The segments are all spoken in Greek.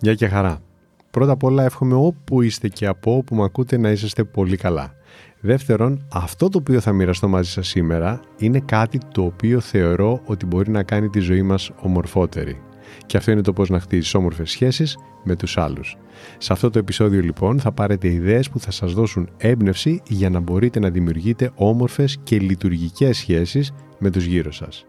Γεια και χαρά. Πρώτα απ' όλα εύχομαι όπου είστε και από όπου με ακούτε να είσαστε πολύ καλά. Δεύτερον, αυτό το οποίο θα μοιραστώ μαζί σας σήμερα είναι κάτι το οποίο θεωρώ ότι μπορεί να κάνει τη ζωή μας ομορφότερη. Και αυτό είναι το πώς να χτίζεις όμορφες σχέσεις με τους άλλους. Σε αυτό το επεισόδιο λοιπόν θα πάρετε ιδέες που θα σας δώσουν έμπνευση για να μπορείτε να δημιουργείτε όμορφες και λειτουργικές σχέσεις με τους γύρω σας.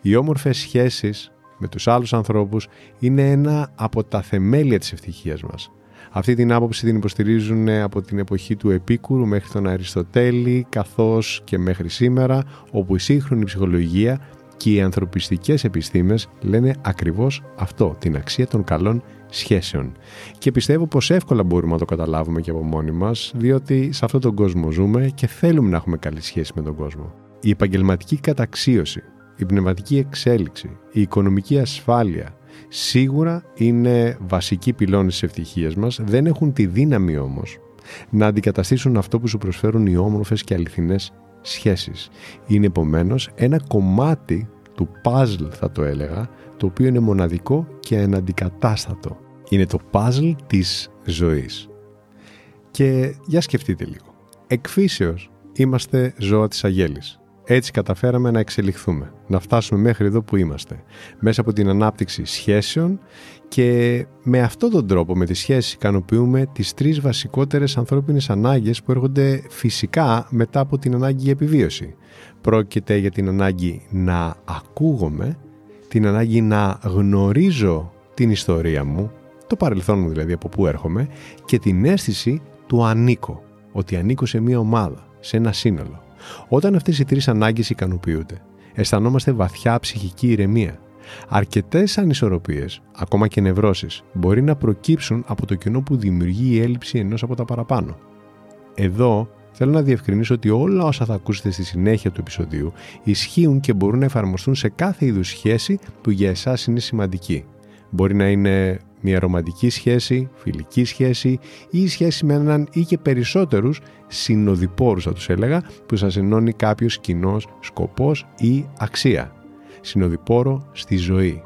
Οι όμορφες σχέσεις με τους άλλους ανθρώπους είναι ένα από τα θεμέλια της ευτυχίας μας. Αυτή την άποψη την υποστηρίζουν από την εποχή του Επίκουρου μέχρι τον Αριστοτέλη καθώς και μέχρι σήμερα όπου η σύγχρονη ψυχολογία και οι ανθρωπιστικές επιστήμες λένε ακριβώς αυτό, την αξία των καλών σχέσεων. Και πιστεύω πως εύκολα μπορούμε να το καταλάβουμε και από μόνοι μας, διότι σε αυτόν τον κόσμο ζούμε και θέλουμε να έχουμε καλή σχέση με τον κόσμο. Η επαγγελματική καταξίωση, η πνευματική εξέλιξη, η οικονομική ασφάλεια, σίγουρα είναι βασικοί πυλώνες της ευτυχίας μας, δεν έχουν τη δύναμη όμως να αντικαταστήσουν αυτό που σου προσφέρουν οι όμορφες και αληθινές σχέσεις. Είναι επομένως ένα κομμάτι του puzzle θα το έλεγα, το οποίο είναι μοναδικό και αναντικατάστατο. Είναι το puzzle της ζωής. Και για σκεφτείτε λίγο. Εκφύσεως είμαστε ζώα της αγέλης. Έτσι καταφέραμε να εξελιχθούμε, να φτάσουμε μέχρι εδώ που είμαστε, μέσα από την ανάπτυξη σχέσεων και με αυτόν τον τρόπο, με τις σχέσεις, ικανοποιούμε τις τρεις βασικότερες ανθρώπινες ανάγκες που έρχονται φυσικά μετά από την ανάγκη για επιβίωση. Πρόκειται για την ανάγκη να ακούγομαι, την ανάγκη να γνωρίζω την ιστορία μου, το παρελθόν μου δηλαδή από πού έρχομαι, και την αίσθηση του ανήκω, ότι ανήκω σε μια ομάδα, σε ένα σύνολο. Όταν αυτές οι τρεις ανάγκες ικανοποιούνται, αισθανόμαστε βαθιά ψυχική ηρεμία. Αρκετές ανισορροπίες, ακόμα και νευρώσεις, μπορεί να προκύψουν από το κενό που δημιουργεί η έλλειψη ενός από τα παραπάνω. Εδώ θέλω να διευκρινίσω ότι όλα όσα θα ακούσετε στη συνέχεια του επεισοδίου ισχύουν και μπορούν να εφαρμοστούν σε κάθε είδους σχέση που για εσάς είναι σημαντική. Μπορεί να είναι μια ρομαντική σχέση, φιλική σχέση ή σχέση με έναν ή και περισσότερους συνοδοιπόρους θα τους έλεγα που σας ενώνει κάποιος κοινός σκοπός ή αξία. Συνοδοιπόρο στη ζωή.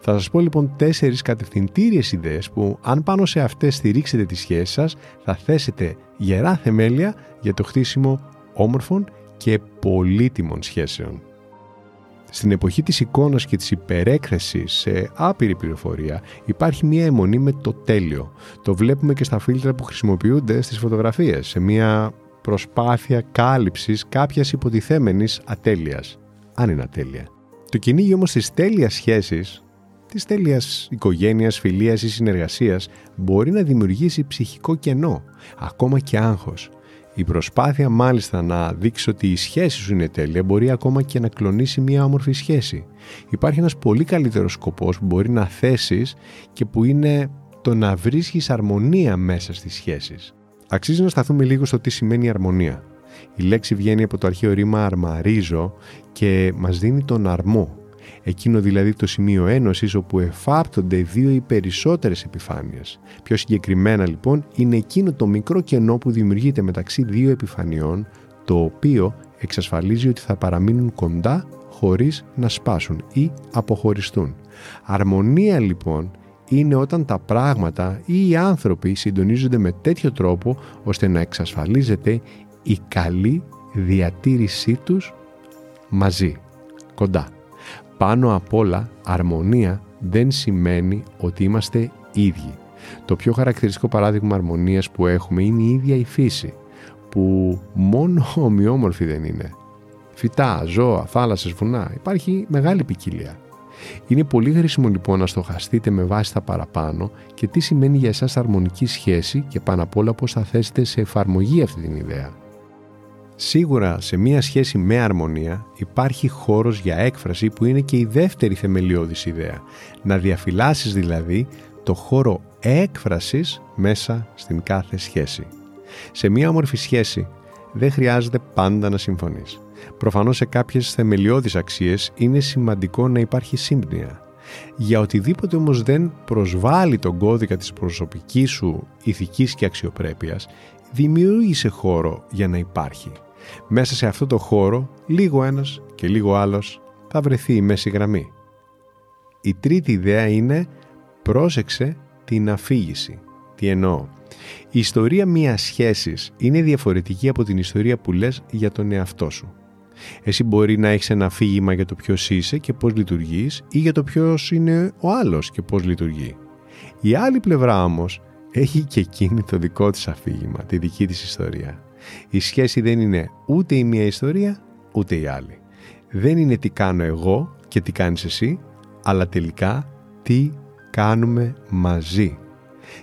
Θα σας πω λοιπόν τέσσερις κατευθυντήριες ιδέες που αν πάνω σε αυτές στηρίξετε τη σχέση σας θα θέσετε γερά θεμέλια για το χτίσιμο όμορφων και πολύτιμων σχέσεων. Στην εποχή της εικόνας και της υπερέκθεσης σε άπειρη πληροφορία υπάρχει μια αιμονή με το τέλειο. Το βλέπουμε και στα φίλτρα που χρησιμοποιούνται στις φωτογραφίες, σε μια προσπάθεια κάλυψης κάποιας υποτιθέμενης ατέλειας, αν είναι ατέλεια. Το κυνήγι όμως της τέλειας σχέσης, της τέλειας οικογένειας, φιλίας ή συνεργασίας μπορεί να δημιουργήσει ψυχικό κενό, ακόμα και άγχος. Η προσπάθεια μάλιστα να δείξει ότι η σχέση σου είναι τέλεια μπορεί ακόμα και να κλονίσει μια όμορφη σχέση. Υπάρχει ένας πολύ καλύτερος σκοπός που μπορεί να θέσεις και που είναι το να βρίσκεις αρμονία μέσα στις σχέσεις. Αξίζει να σταθούμε λίγο στο τι σημαίνει αρμονία. Η λέξη βγαίνει από το αρχαίο ρήμα αρμαρίζω και μας δίνει τον αρμό, εκείνο δηλαδή το σημείο ένωσης όπου εφάπτονται δύο ή περισσότερες επιφάνειες. Πιο συγκεκριμένα λοιπόν είναι εκείνο το μικρό κενό που δημιουργείται μεταξύ δύο επιφανειών το οποίο εξασφαλίζει ότι θα παραμείνουν κοντά χωρίς να σπάσουν ή αποχωριστούν. Αρμονία λοιπόν είναι όταν τα πράγματα ή οι άνθρωποι συντονίζονται με τέτοιο τρόπο ώστε να εξασφαλίζεται η καλή διατήρησή τους μαζί, κοντά πάνω απ' όλα αρμονία δεν σημαίνει ότι είμαστε ίδιοι. Το πιο χαρακτηριστικό παράδειγμα αρμονίας που έχουμε είναι η ίδια η φύση, που μόνο ομοιόμορφη δεν είναι. Φυτά, ζώα, θάλασσες, βουνά, υπάρχει μεγάλη ποικιλία. Είναι πολύ χρήσιμο λοιπόν να στοχαστείτε με βάση τα παραπάνω και τι σημαίνει για εσάς αρμονική σχέση και πάνω απ' όλα πώς θα θέσετε σε εφαρμογή αυτή την ιδέα. Σίγουρα σε μία σχέση με αρμονία υπάρχει χώρος για έκφραση που είναι και η δεύτερη θεμελιώδης ιδέα. Να διαφυλάσεις δηλαδή το χώρο έκφρασης μέσα στην κάθε σχέση. Σε μία όμορφη σχέση δεν χρειάζεται πάντα να συμφωνείς. Προφανώς σε κάποιες θεμελιώδεις αξίες είναι σημαντικό να υπάρχει σύμπνοια. Για οτιδήποτε όμως δεν προσβάλλει τον κώδικα της προσωπικής σου ηθικής και αξιοπρέπειας, δημιούργησε χώρο για να υπάρχει. Μέσα σε αυτό το χώρο, λίγο ένας και λίγο άλλος θα βρεθεί η μέση γραμμή. Η τρίτη ιδέα είναι πρόσεξε την αφήγηση. Τι εννοώ; Η ιστορία μιας σχέσης είναι διαφορετική από την ιστορία που λες για τον εαυτό σου. Εσύ μπορεί να έχεις ένα αφήγημα για το ποιος είσαι και πώς λειτουργείς ή για το ποιος είναι ο άλλος και πώς λειτουργεί. Η άλλη πλευρά όμως έχει και εκείνη το δικό της αφήγημα, τη δική της ιστορία. Η σχέση δεν είναι ούτε η μία ιστορία ούτε η άλλη. Δεν είναι τι κάνω εγώ και τι κάνεις εσύ, αλλά τελικά τι κάνουμε μαζί.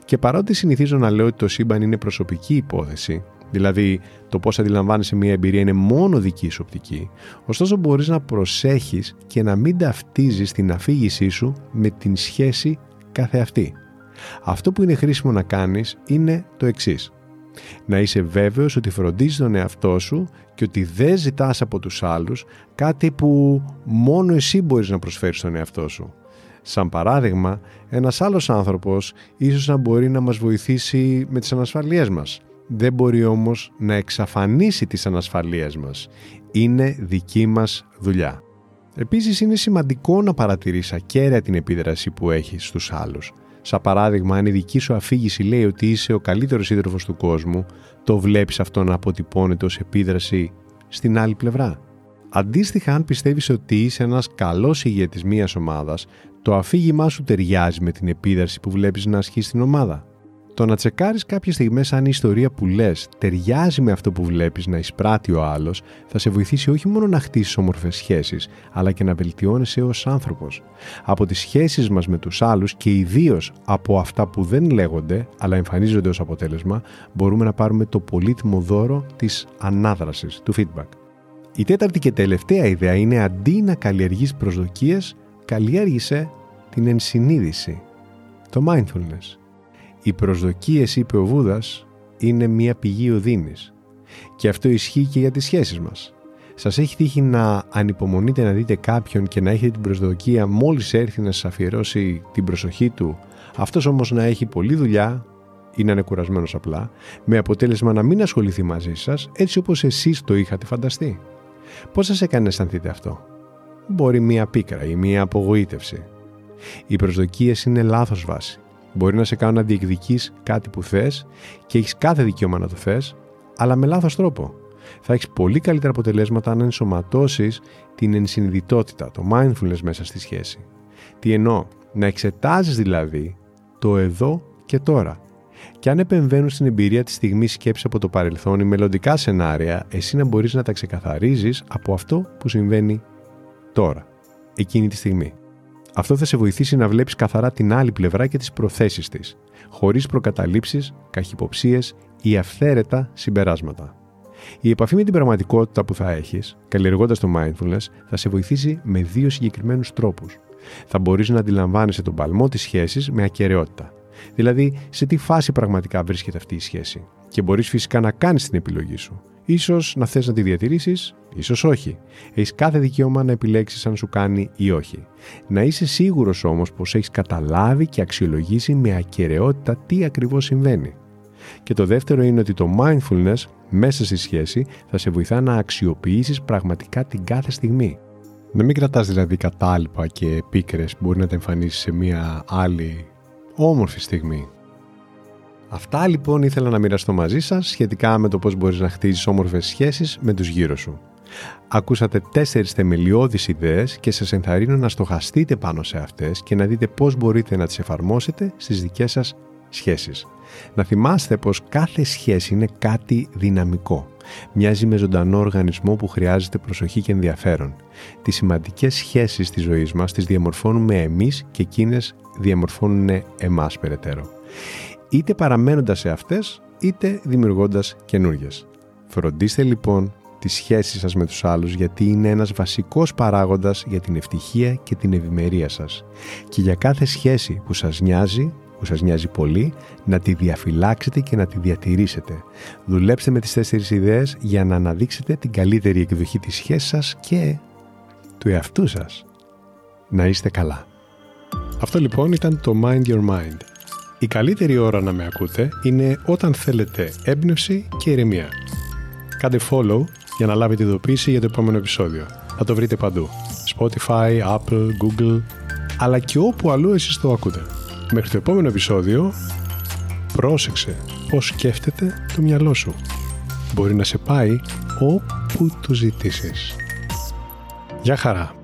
Και παρότι συνηθίζω να λέω ότι το σύμπαν είναι προσωπική υπόθεση, δηλαδή το πώς αντιλαμβάνεσαι μια εμπειρία είναι μόνο δική σου οπτική, ωστόσο μπορείς να προσέχεις και να μην ταυτίζεις την αφήγησή σου με την σχέση κάθε αυτή. Αυτό που είναι χρήσιμο να κάνεις είναι το εξής. Να είσαι βέβαιος ότι φροντίζεις τον εαυτό σου και ότι δεν ζητάς από τους άλλους κάτι που μόνο εσύ μπορείς να προσφέρεις στον εαυτό σου. Σαν παράδειγμα, ένας άλλος άνθρωπος ίσως να μπορεί να μας βοηθήσει με τις ανασφαλίες μας. Δεν μπορεί όμως να εξαφανίσει τις ανασφαλίες μας. Είναι δική μας δουλειά. Επίσης είναι σημαντικό να παρατηρείς ακέραια την επίδραση που έχεις στους άλλους. Σαν παράδειγμα, αν η δική σου αφήγηση λέει ότι είσαι ο καλύτερος σύντροφος του κόσμου, το βλέπεις αυτό να αποτυπώνεται ως επίδραση στην άλλη πλευρά; Αντίστοιχα, αν πιστεύεις ότι είσαι ένας καλός ηγέτης μιας ομάδας, το αφήγημά σου ταιριάζει με την επίδραση που βλέπεις να ασχεί στην ομάδα; Το να τσεκάρεις κάποιες στιγμές αν η ιστορία που λες ταιριάζει με αυτό που βλέπεις να εισπράττει ο άλλος θα σε βοηθήσει όχι μόνο να χτίσεις όμορφες σχέσεις αλλά και να βελτιώνεσαι ως άνθρωπος. Από τις σχέσεις μας με τους άλλους και ιδίως από αυτά που δεν λέγονται αλλά εμφανίζονται ως αποτέλεσμα μπορούμε να πάρουμε το πολύτιμο δώρο της ανάδρασης, του feedback. Η τέταρτη και τελευταία ιδέα είναι αντί να καλλιεργείς προσδοκίες, καλλιέργησε την ενσυνείδηση, το mindfulness. Οι προσδοκίες, είπε ο Βούδας, είναι μια πηγή οδύνης. Και αυτό ισχύει και για τις σχέσεις μας. Σας έχει τύχει να ανυπομονείτε να δείτε κάποιον και να έχετε την προσδοκία μόλις έρθει να σας αφιερώσει την προσοχή του, αυτός όμως να έχει πολλή δουλειά ή να είναι κουρασμένος απλά, με αποτέλεσμα να μην ασχοληθεί μαζί σας έτσι όπως εσείς το είχατε φανταστεί. Πώς σας έκανε να αισθανθείτε αυτό; Μπορεί μία πίκρα ή μία απογοήτευση. Οι προσδοκίες είναι λάθος βάση. Μπορεί να σε κάνουν να διεκδικείς κάτι που θες και έχεις κάθε δικαίωμα να το θες, αλλά με λάθος τρόπο. Θα έχεις πολύ καλύτερα αποτελέσματα αν ενσωματώσεις την ενσυνειδητότητα, το mindfulness μέσα στη σχέση. Τι εννοώ, να εξετάζεις δηλαδή το εδώ και τώρα. Και αν επεμβαίνουν στην εμπειρία της στιγμής σκέψη από το παρελθόν ή μελλοντικά σενάρια, εσύ να μπορείς να τα ξεκαθαρίζεις από αυτό που συμβαίνει τώρα, εκείνη τη στιγμή. Αυτό θα σε βοηθήσει να βλέπεις καθαρά την άλλη πλευρά και τις προθέσεις της, χωρίς προκαταλήψεις, καχυποψίες ή αυθαίρετα συμπεράσματα. Η επαφή με την πραγματικότητα που θα έχεις, καλλιεργώντας το mindfulness, θα σε βοηθήσει με δύο συγκεκριμένους τρόπους. Θα μπορείς να αντιλαμβάνεσαι τον παλμό της σχέσης με ακαιρεότητα. Δηλαδή, σε τι φάση πραγματικά βρίσκεται αυτή η σχέση; Και μπορείς φυσικά να κάνεις την επιλογή σου. Ίσως να θες να τη διατηρήσεις, ίσως όχι. Έχεις κάθε δικαίωμα να επιλέξεις αν σου κάνει ή όχι. Να είσαι σίγουρος όμως πως έχεις καταλάβει και αξιολογήσει με ακαιρεότητα τι ακριβώς συμβαίνει. Και το δεύτερο είναι ότι το mindfulness μέσα στη σχέση θα σε βοηθά να αξιοποιήσεις πραγματικά την κάθε στιγμή. Να μην κρατάς δηλαδή κατάλοιπα και πίκρες που μπορεί να τα εμφανίσεις σε μια άλλη όμορφη στιγμή. Αυτά λοιπόν ήθελα να μοιραστώ μαζί σας σχετικά με το πώς μπορείς να χτίζεις όμορφες σχέσεις με τους γύρω σου. Ακούσατε τέσσερις θεμελιώδεις ιδέες και σας ενθαρρύνω να στοχαστείτε πάνω σε αυτές και να δείτε πώς μπορείτε να τις εφαρμόσετε στις δικές σας σχέσεις. Να θυμάστε πως κάθε σχέση είναι κάτι δυναμικό. Μοιάζει με ζωντανό οργανισμό που χρειάζεται προσοχή και ενδιαφέρον. Τις σημαντικές σχέσεις της ζωής μας τις διαμορφώνουμε εμείς και εκείνες διαμορφώνουν εμάς περαιτέρω είτε παραμένοντας σε αυτές, είτε δημιουργώντας καινούργιες. Φροντίστε λοιπόν τις σχέσεις σας με τους άλλους γιατί είναι ένας βασικός παράγοντας για την ευτυχία και την ευημερία σας. Και για κάθε σχέση που σας νοιάζει, που σας νοιάζει πολύ, να τη διαφυλάξετε και να τη διατηρήσετε. Δουλέψτε με τις τέσσερις ιδέες για να αναδείξετε την καλύτερη εκδοχή της σχέσης σας και του εαυτού σας. Να είστε καλά. Αυτό λοιπόν ήταν το Mind Your Mind. Η καλύτερη ώρα να με ακούτε είναι όταν θέλετε έμπνευση και ηρεμία. Κάντε follow για να λάβετε ειδοποίηση για το επόμενο επεισόδιο. Θα το βρείτε παντού. Spotify, Apple, Google, αλλά και όπου αλλού εσείς το ακούτε. Μέχρι το επόμενο επεισόδιο, πρόσεξε πώς σκέφτεται το μυαλό σου. Μπορεί να σε πάει όπου του ζητήσεις. Γεια χαρά!